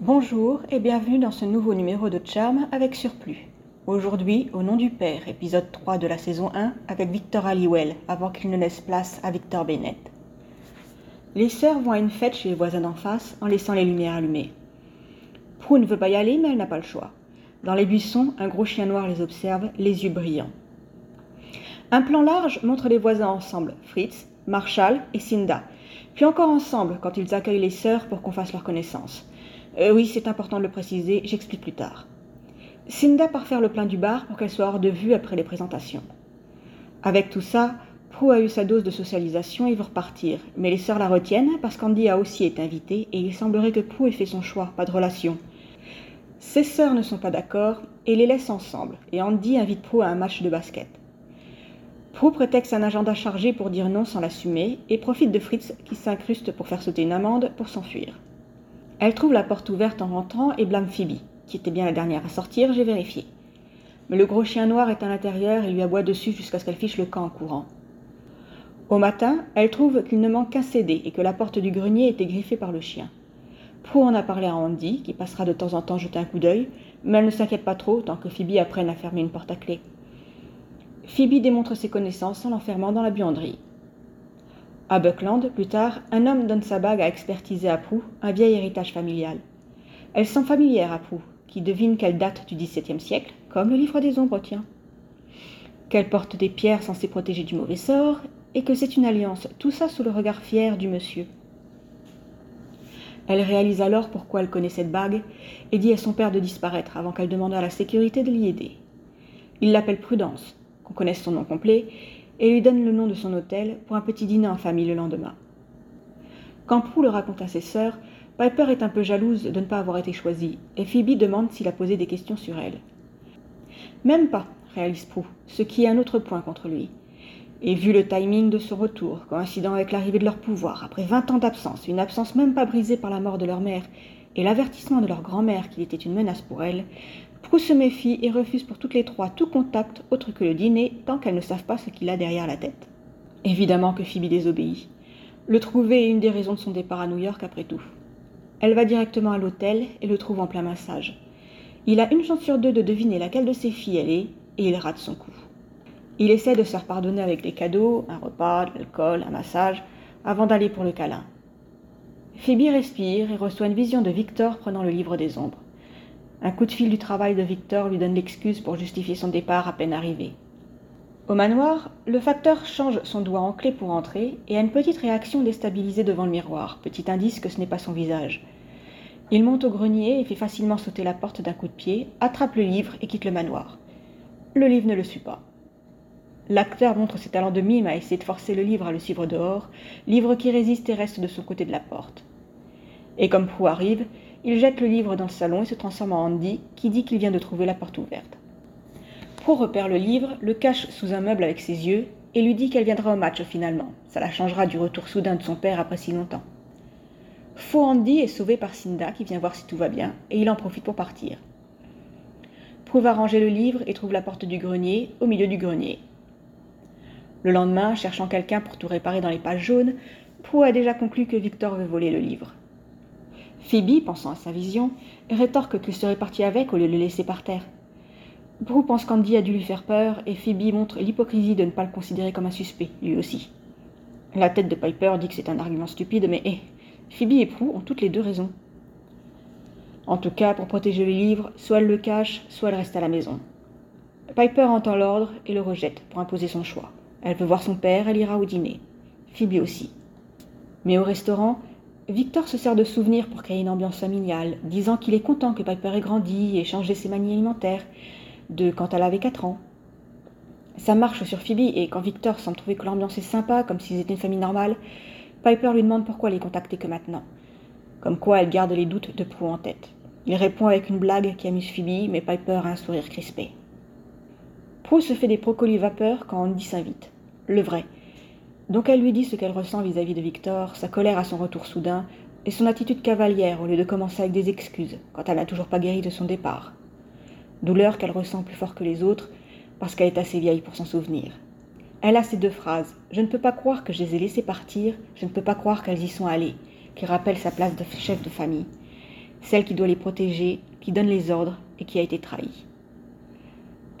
Bonjour et bienvenue dans ce nouveau numéro de Charm avec Surplus. Aujourd'hui, au nom du Père, épisode 3 de la saison 1 avec Victor Halliwell avant qu'il ne laisse place à Victor Bennett. Les sœurs vont à une fête chez les voisins d'en face en laissant les lumières allumées. Prue ne veut pas y aller mais elle n'a pas le choix. Dans les buissons, un gros chien noir les observe, les yeux brillants. Un plan large montre les voisins ensemble, Fritz, Marshall et Cinda, puis encore ensemble quand ils accueillent les sœurs pour qu'on fasse leur connaissance. Euh, oui, c'est important de le préciser, j'explique plus tard. Cinda part faire le plein du bar pour qu'elle soit hors de vue après les présentations. Avec tout ça, Prue a eu sa dose de socialisation et veut repartir, mais les sœurs la retiennent parce qu'Andy a aussi été invité et il semblerait que Prue ait fait son choix, pas de relation. Ses sœurs ne sont pas d'accord et les laissent ensemble, et Andy invite Prue à un match de basket. Prue prétexte un agenda chargé pour dire non sans l'assumer et profite de Fritz qui s'incruste pour faire sauter une amende pour s'enfuir. Elle trouve la porte ouverte en rentrant et blâme Phoebe, qui était bien la dernière à sortir, j'ai vérifié. Mais le gros chien noir est à l'intérieur et lui aboie dessus jusqu'à ce qu'elle fiche le camp en courant. Au matin, elle trouve qu'il ne manque qu'un CD et que la porte du grenier était griffée par le chien. Prue en a parlé à Andy, qui passera de temps en temps jeter un coup d'œil, mais elle ne s'inquiète pas trop tant que Phoebe apprenne à fermer une porte à clé. Phoebe démontre ses connaissances en l'enfermant dans la buanderie. À Buckland, plus tard, un homme donne sa bague à expertiser à Prue, un vieil héritage familial. Elle sent familière à Prue, qui devine qu'elle date du XVIIe siècle, comme le livre des ombres, tiens. Qu'elle porte des pierres censées protéger du mauvais sort, et que c'est une alliance, tout ça sous le regard fier du monsieur. Elle réalise alors pourquoi elle connaît cette bague et dit à son père de disparaître avant qu'elle demande à la sécurité de l'y aider. Il l'appelle Prudence, qu'on connaisse son nom complet, et lui donne le nom de son hôtel pour un petit dîner en famille le lendemain. Quand Prue le raconte à ses sœurs, Piper est un peu jalouse de ne pas avoir été choisie, et Phoebe demande s'il a posé des questions sur elle. Même pas, réalise Prue, ce qui est un autre point contre lui. Et vu le timing de son retour, coïncidant avec l'arrivée de leur pouvoir, après vingt ans d'absence, une absence même pas brisée par la mort de leur mère, et l'avertissement de leur grand-mère qu'il était une menace pour elle, Prue se méfie et refuse pour toutes les trois tout contact autre que le dîner tant qu'elles ne savent pas ce qu'il a derrière la tête. Évidemment que Phoebe désobéit. Le trouver est une des raisons de son départ à New York après tout. Elle va directement à l'hôtel et le trouve en plein massage. Il a une chance sur deux de deviner laquelle de ses filles elle est et il rate son coup. Il essaie de se faire pardonner avec des cadeaux, un repas, de l'alcool, un massage, avant d'aller pour le câlin. Phoebe respire et reçoit une vision de Victor prenant le livre des ombres. Un coup de fil du travail de Victor lui donne l'excuse pour justifier son départ à peine arrivé. Au manoir, le facteur change son doigt en clé pour entrer et a une petite réaction déstabilisée devant le miroir, petit indice que ce n'est pas son visage. Il monte au grenier et fait facilement sauter la porte d'un coup de pied, attrape le livre et quitte le manoir. Le livre ne le suit pas. L'acteur montre ses talents de mime à essayer de forcer le livre à le suivre dehors, livre qui résiste et reste de son côté de la porte. Et comme Prue arrive, il jette le livre dans le salon et se transforme en Andy, qui dit qu'il vient de trouver la porte ouverte. Prue repère le livre, le cache sous un meuble avec ses yeux et lui dit qu'elle viendra au match finalement. Ça la changera du retour soudain de son père après si longtemps. Faux Andy est sauvé par Cinda qui vient voir si tout va bien et il en profite pour partir. Prue va ranger le livre et trouve la porte du grenier au milieu du grenier. Le lendemain, cherchant quelqu'un pour tout réparer dans les pages jaunes, Prue a déjà conclu que Victor veut voler le livre. Phoebe, pensant à sa vision, rétorque qu'il serait parti avec au lieu de le laisser par terre. Prue pense qu'Andy a dû lui faire peur et Phoebe montre l'hypocrisie de ne pas le considérer comme un suspect, lui aussi. La tête de Piper dit que c'est un argument stupide, mais hé, Phoebe et Prue ont toutes les deux raison. En tout cas, pour protéger le livre, soit elle le cache, soit elle reste à la maison. Piper entend l'ordre et le rejette pour imposer son choix. Elle veut voir son père, elle ira au dîner. Phoebe aussi. Mais au restaurant, Victor se sert de souvenirs pour créer une ambiance familiale, disant qu'il est content que Piper ait grandi et changé ses manies alimentaires, de quand elle avait 4 ans. Ça marche sur Phoebe et quand Victor semble trouver que l'ambiance est sympa, comme s'ils étaient une famille normale, Piper lui demande pourquoi les contacter que maintenant. Comme quoi elle garde les doutes de Prue en tête. Il répond avec une blague qui amuse Phoebe, mais Piper a un sourire crispé. Prue se fait des procolis vapeur quand Andy s'invite. Le vrai, donc elle lui dit ce qu'elle ressent vis-à-vis de Victor, sa colère à son retour soudain, et son attitude cavalière au lieu de commencer avec des excuses quand elle n'a toujours pas guéri de son départ. Douleur qu'elle ressent plus fort que les autres parce qu'elle est assez vieille pour s'en souvenir. Elle a ces deux phrases Je ne peux pas croire que je les ai laissées partir, je ne peux pas croire qu'elles y sont allées, qui rappellent sa place de chef de famille. celle qui doit les protéger, qui donne les ordres et qui a été trahie.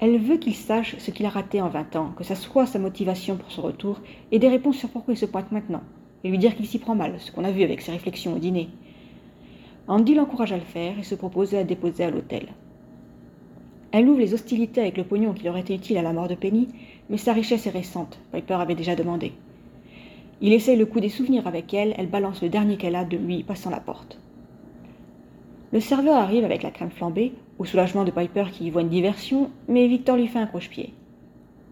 Elle veut qu'il sache ce qu'il a raté en vingt ans, que ça soit sa motivation pour son retour, et des réponses sur pourquoi il se pointe maintenant, et lui dire qu'il s'y prend mal, ce qu'on a vu avec ses réflexions au dîner. Andy l'encourage à le faire et se propose de la déposer à l'hôtel. Elle ouvre les hostilités avec le pognon qui leur était utile à la mort de Penny, mais sa richesse est récente, Piper avait déjà demandé. Il essaye le coup des souvenirs avec elle, elle balance le dernier qu'elle a de lui passant la porte. Le serveur arrive avec la crème flambée, au soulagement de Piper qui y voit une diversion, mais Victor lui fait un croche-pied.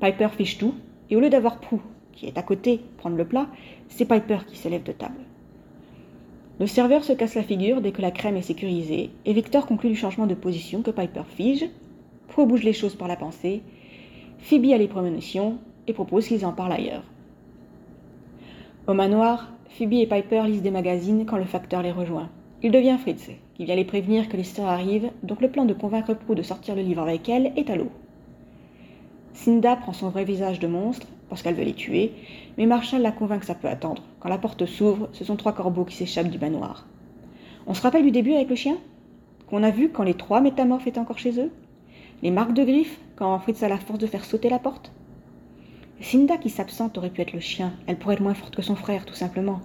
Piper fiche tout, et au lieu d'avoir Prou, qui est à côté, prendre le plat, c'est Piper qui se lève de table. Le serveur se casse la figure dès que la crème est sécurisée, et Victor conclut du changement de position que Piper fige. Prou bouge les choses par la pensée, Phoebe a les prémonitions et propose qu'ils en parlent ailleurs. Au manoir, Phoebe et Piper lisent des magazines quand le facteur les rejoint. Il devient Fritz, qui vient les prévenir que les sœurs arrivent, donc le plan de convaincre Prou de sortir le livre avec elle est à l'eau. Cinda prend son vrai visage de monstre, parce qu'elle veut les tuer, mais Marshall la convainc que ça peut attendre. Quand la porte s'ouvre, ce sont trois corbeaux qui s'échappent du manoir. On se rappelle du début avec le chien? Qu'on a vu quand les trois métamorphes étaient encore chez eux? Les marques de griffes, quand Fritz a la force de faire sauter la porte? Cinda qui s'absente aurait pu être le chien, elle pourrait être moins forte que son frère, tout simplement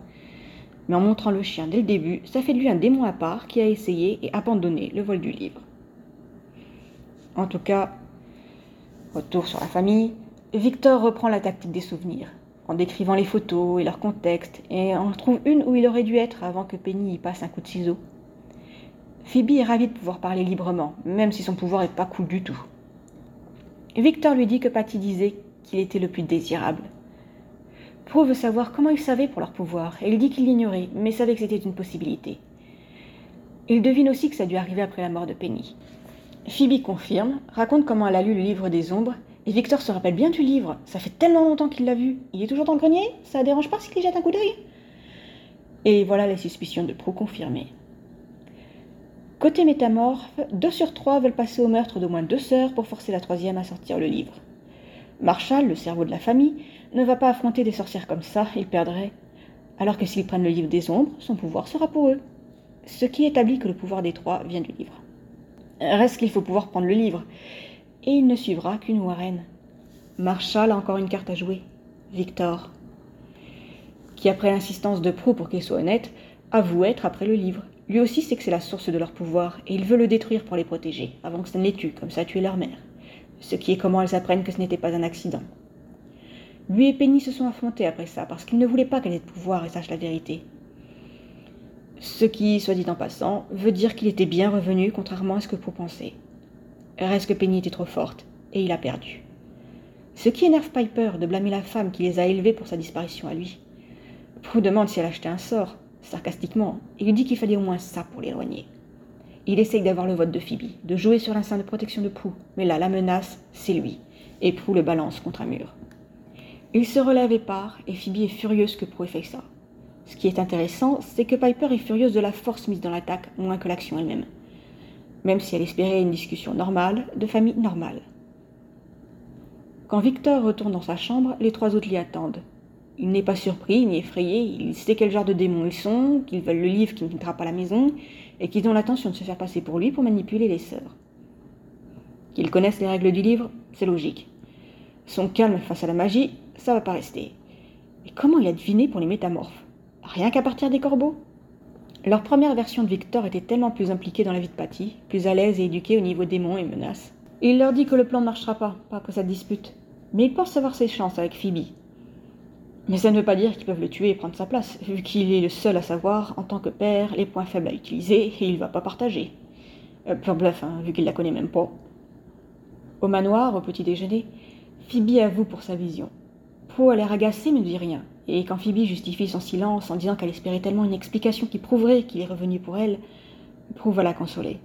mais en montrant le chien dès le début, ça fait de lui un démon à part qui a essayé et abandonné le vol du livre. En tout cas, retour sur la famille, Victor reprend la tactique des souvenirs, en décrivant les photos et leur contexte, et en trouve une où il aurait dû être avant que Penny y passe un coup de ciseau. Phoebe est ravie de pouvoir parler librement, même si son pouvoir n'est pas cool du tout. Victor lui dit que Patty disait qu'il était le plus désirable, Prue veut savoir comment ils savaient pour leur pouvoir, et il dit qu'il l'ignorait, mais savait que c'était une possibilité. Il devine aussi que ça dû arriver après la mort de Penny. Phoebe confirme, raconte comment elle a lu le livre des ombres, et Victor se rappelle bien du livre. Ça fait tellement longtemps qu'il l'a vu. Il est toujours dans le grenier? Ça dérange pas s'il jette un coup d'œil? Et voilà les suspicions de Prue confirmées. Côté métamorphe, deux sur trois veulent passer au meurtre d'au moins deux sœurs pour forcer la troisième à sortir le livre. Marshall, le cerveau de la famille, ne va pas affronter des sorcières comme ça, il perdrait. Alors que s'ils prennent le livre des ombres, son pouvoir sera pour eux. Ce qui établit que le pouvoir des trois vient du livre. Reste qu'il faut pouvoir prendre le livre, et il ne suivra qu'une Warren. Marshall a encore une carte à jouer. Victor. Qui, après l'insistance de Pro pour qu'il soit honnête, avoue être après le livre. Lui aussi sait que c'est la source de leur pouvoir, et il veut le détruire pour les protéger, avant que ça ne les tue, comme ça a tué leur mère. Ce qui est comment elles apprennent que ce n'était pas un accident. Lui et Penny se sont affrontés après ça, parce qu'ils ne voulaient pas qu'elle ait de pouvoir et sache la vérité. Ce qui, soit dit en passant, veut dire qu'il était bien revenu, contrairement à ce que pour penser. Reste que Penny était trop forte, et il a perdu. Ce qui énerve Piper de blâmer la femme qui les a élevés pour sa disparition à lui. Prue demande si elle achetait un sort, sarcastiquement, et lui dit qu'il fallait au moins ça pour l'éloigner. Il essaye d'avoir le vote de Phoebe, de jouer sur l'instinct de protection de Prue, mais là, la menace, c'est lui, et Prue le balance contre un mur. Il se relève et part, et Phoebe est furieuse que ait fait ça. Ce qui est intéressant, c'est que Piper est furieuse de la force mise dans l'attaque, moins que l'action elle-même. Même si elle espérait une discussion normale, de famille normale. Quand Victor retourne dans sa chambre, les trois autres l'y attendent. Il n'est pas surpris ni effrayé, il sait quel genre de démons ils sont, qu'ils veulent le livre qui ne quittera pas la maison, et qu'ils ont l'intention de se faire passer pour lui pour manipuler les sœurs. Qu'ils connaissent les règles du livre, c'est logique. Son calme face à la magie, ça va pas rester. Mais comment il a deviné pour les métamorphes? Rien qu'à partir des corbeaux? Leur première version de Victor était tellement plus impliquée dans la vie de Patty, plus à l'aise et éduquée au niveau démons et menaces. il leur dit que le plan ne marchera pas, pas après cette dispute. Mais il pense avoir ses chances avec Phoebe. Mais ça ne veut pas dire qu'ils peuvent le tuer et prendre sa place, vu qu'il est le seul à savoir, en tant que père, les points faibles à utiliser, et il va pas partager. Euh, pur bluff, hein, vu qu'il la connaît même pas. Au manoir, au petit déjeuner, Phoebe avoue pour sa vision. Poe a l'air agacé mais ne dit rien. Et quand Phoebe justifie son silence en disant qu'elle espérait tellement une explication qui prouverait qu'il est revenu pour elle, Poe va la consoler.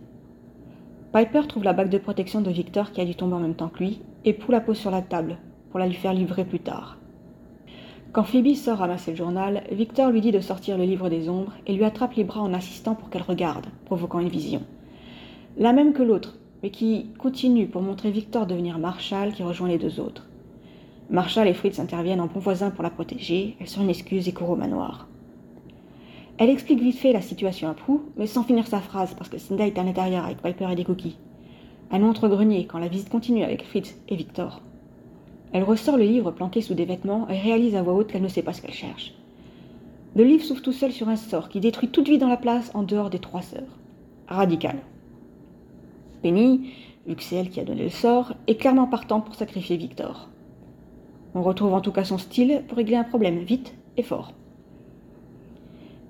Piper trouve la bague de protection de Victor qui a dû tomber en même temps que lui, et Poe la pose sur la table, pour la lui faire livrer plus tard. Quand Phoebe sort ramasser le journal, Victor lui dit de sortir le livre des ombres et lui attrape les bras en insistant pour qu'elle regarde, provoquant une vision. La même que l'autre, mais qui continue pour montrer Victor devenir Marshall qui rejoint les deux autres. Marshall et Fritz interviennent en bon voisin pour la protéger. Elle une excuse et court au manoir. Elle explique vite fait la situation à Prue, mais sans finir sa phrase parce que Cinda est à l'intérieur avec Piper et des cookies. Elle montre au grenier quand la visite continue avec Fritz et Victor. Elle ressort le livre planqué sous des vêtements et réalise à voix haute qu'elle ne sait pas ce qu'elle cherche. Le livre s'ouvre tout seul sur un sort qui détruit toute vie dans la place en dehors des trois sœurs. Radical. Penny, vu que c'est elle qui a donné le sort, est clairement partant pour sacrifier Victor. On retrouve en tout cas son style pour régler un problème vite et fort.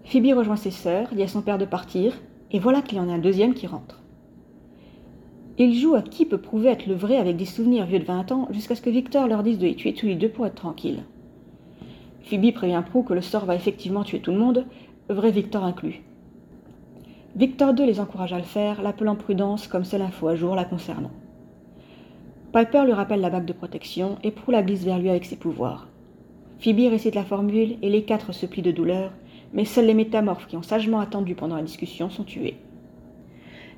Phoebe rejoint ses sœurs, dit à son père de partir, et voilà qu'il y en a un deuxième qui rentre. Il joue à qui peut prouver être le vrai avec des souvenirs vieux de 20 ans jusqu'à ce que Victor leur dise de les tuer tous les deux pour être tranquille. Phoebe prévient Prou que le sort va effectivement tuer tout le monde, vrai Victor inclus. Victor II les encourage à le faire, l'appelant prudence comme seule info à jour la concernant. Piper lui rappelle la bague de protection et Prou la glisse vers lui avec ses pouvoirs. Phoebe récite la formule et les quatre se plient de douleur, mais seuls les métamorphes qui ont sagement attendu pendant la discussion sont tués.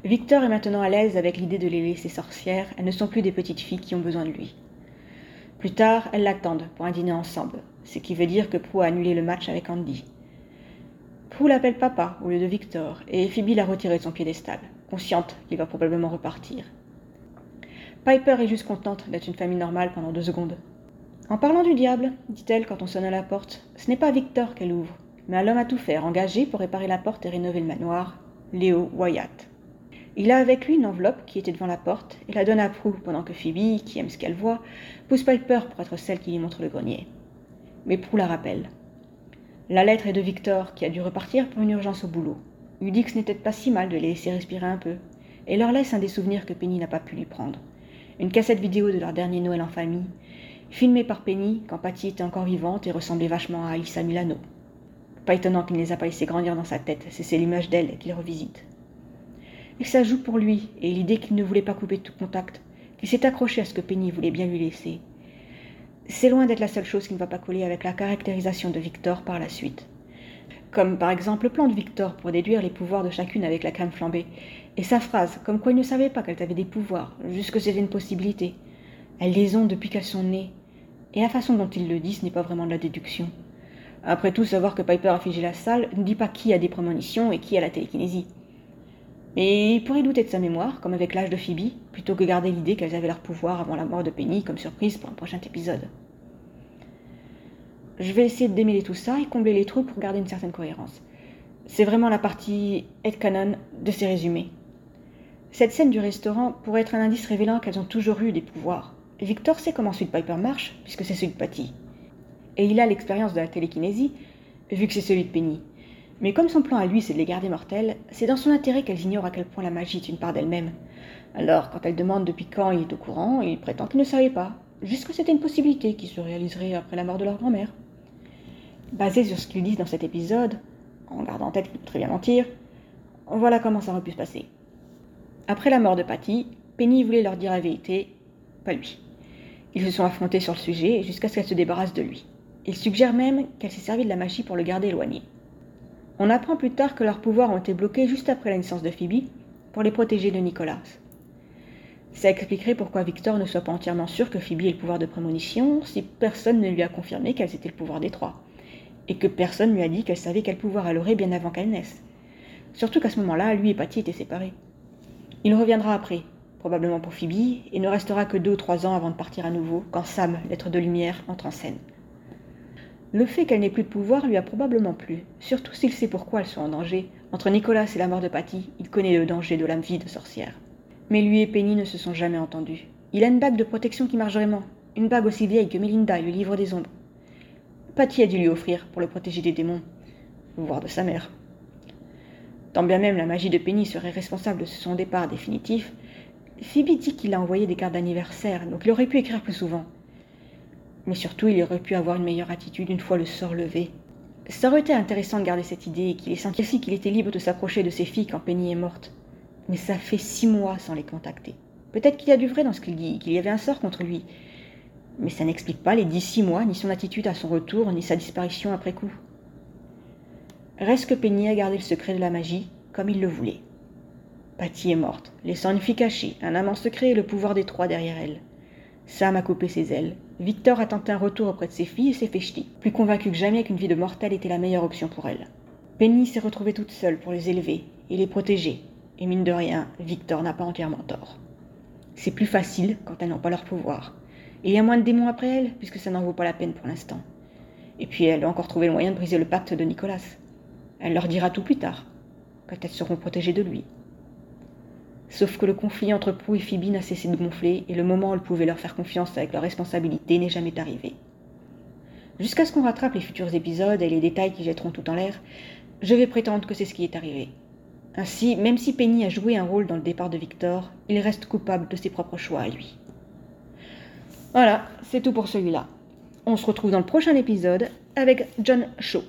Victor est maintenant à l'aise avec l'idée de les laisser sorcières, elles ne sont plus des petites filles qui ont besoin de lui. Plus tard, elles l'attendent pour un dîner ensemble, ce qui veut dire que Prue a annulé le match avec Andy. Prue l'appelle papa au lieu de Victor, et Phoebe l'a retiré de son piédestal, consciente qu'il va probablement repartir. Piper est juste contente d'être une famille normale pendant deux secondes. En parlant du diable, dit-elle quand on sonne à la porte, ce n'est pas Victor qu'elle ouvre, mais à l'homme à tout faire, engagé pour réparer la porte et rénover le manoir, Léo Wyatt. Il a avec lui une enveloppe qui était devant la porte et la donne à Prue pendant que Phoebe, qui aime ce qu'elle voit, pousse Piper pour être celle qui lui montre le grenier. Mais Prue la rappelle. La lettre est de Victor qui a dû repartir pour une urgence au boulot. Il dit que ce n'était pas si mal de les laisser respirer un peu et leur laisse un des souvenirs que Penny n'a pas pu lui prendre. Une cassette vidéo de leur dernier Noël en famille, filmée par Penny quand Patty était encore vivante et ressemblait vachement à Alyssa Milano. Pas étonnant qu'il ne les a pas laissés grandir dans sa tête, c'est l'image d'elle qu'il revisite. Et ça joue pour lui, et l'idée qu'il ne voulait pas couper tout contact, qu'il s'est accroché à ce que Penny voulait bien lui laisser. C'est loin d'être la seule chose qui ne va pas coller avec la caractérisation de Victor par la suite. Comme par exemple le plan de Victor pour déduire les pouvoirs de chacune avec la crème flambée, et sa phrase, comme quoi il ne savait pas qu'elle avait des pouvoirs, juste que c'était une possibilité. Elles les ont depuis qu'elles sont nées. Et la façon dont il le ce n'est pas vraiment de la déduction. Après tout, savoir que Piper a figé la salle ne dit pas qui a des prémonitions et qui a la télékinésie. Mais il pourrait douter de sa mémoire, comme avec l'âge de Phoebe, plutôt que garder l'idée qu'elles avaient leur pouvoir avant la mort de Penny comme surprise pour un prochain épisode. Je vais essayer de démêler tout ça et combler les trous pour garder une certaine cohérence. C'est vraiment la partie headcanon de ces résumés. Cette scène du restaurant pourrait être un indice révélant qu'elles ont toujours eu des pouvoirs. Victor sait comment de Piper marche, puisque c'est celui de Patty et il a l'expérience de la télékinésie, vu que c'est celui de Penny. Mais comme son plan à lui c'est de les garder mortelles, c'est dans son intérêt qu'elles ignorent à quel point la magie est une part d'elle-même. Alors, quand elle demande depuis quand il est au courant, il prétend qu'il ne savait pas, juste que c'était une possibilité qui se réaliserait après la mort de leur grand-mère. Basé sur ce qu'ils disent dans cet épisode, en gardant en tête qu'il peut très bien mentir, voilà comment ça aurait pu se passer. Après la mort de Patty, Penny voulait leur dire la vérité, pas lui. Ils se sont affrontés sur le sujet jusqu'à ce qu'elle se débarrasse de lui. Il suggère même qu'elle s'est servie de la magie pour le garder éloigné. On apprend plus tard que leurs pouvoirs ont été bloqués juste après la naissance de Phoebe pour les protéger de Nicolas. Ça expliquerait pourquoi Victor ne soit pas entièrement sûr que Phoebe ait le pouvoir de prémonition si personne ne lui a confirmé qu'elles étaient le pouvoir des trois, et que personne ne lui a dit qu'elle savait quel pouvoir elle bien avant qu'elle naisse. Surtout qu'à ce moment-là, lui et Patty étaient séparés. Il reviendra après, probablement pour Phoebe, et ne restera que deux ou trois ans avant de partir à nouveau, quand Sam, l'être de lumière, entre en scène. Le fait qu'elle n'ait plus de pouvoir lui a probablement plu, surtout s'il sait pourquoi elles sont en danger. Entre Nicolas et la mort de Patty, il connaît le danger de l'âme vie de sorcière. Mais lui et Penny ne se sont jamais entendus. Il a une bague de protection qui marche vraiment, une bague aussi vieille que Melinda, le livre des ombres. A dû lui offrir pour le protéger des démons, voire de sa mère. Tant bien même la magie de Penny serait responsable de son départ définitif, Phoebe dit qu'il a envoyé des cartes d'anniversaire, donc il aurait pu écrire plus souvent mais surtout il aurait pu avoir une meilleure attitude une fois le sort levé. Ça aurait été intéressant de garder cette idée et qu'il ait senti aussi qu'il était libre de s'approcher de ses filles quand Penny est morte. Mais ça fait six mois sans les contacter. Peut-être qu'il y a du vrai dans ce qu'il dit, qu'il y avait un sort contre lui. Mais ça n'explique pas les dix six mois, ni son attitude à son retour, ni sa disparition après coup. Reste que Penny a gardé le secret de la magie, comme il le voulait. Patty est morte, laissant une fille cachée, un amant secret et le pouvoir des trois derrière elle. Sam a coupé ses ailes. Victor a tenté un retour auprès de ses filles et s'est fait plus convaincu que jamais qu'une vie de mortelle était la meilleure option pour elle. Penny s'est retrouvée toute seule pour les élever et les protéger, et mine de rien, Victor n'a pas entièrement tort. C'est plus facile quand elles n'ont pas leur pouvoir. Il y a moins de démons après elles, puisque ça n'en vaut pas la peine pour l'instant. Et puis elle a encore trouvé le moyen de briser le pacte de Nicolas. Elle leur dira tout plus tard, quand elles seront protégées de lui. Sauf que le conflit entre Prue et Phoebe n'a cessé de gonfler, et le moment où elle pouvait leur faire confiance avec leur responsabilité n'est jamais arrivé. Jusqu'à ce qu'on rattrape les futurs épisodes et les détails qui jetteront tout en l'air, je vais prétendre que c'est ce qui est arrivé. Ainsi, même si Penny a joué un rôle dans le départ de Victor, il reste coupable de ses propres choix à lui. Voilà, c'est tout pour celui-là. On se retrouve dans le prochain épisode avec John Shaw.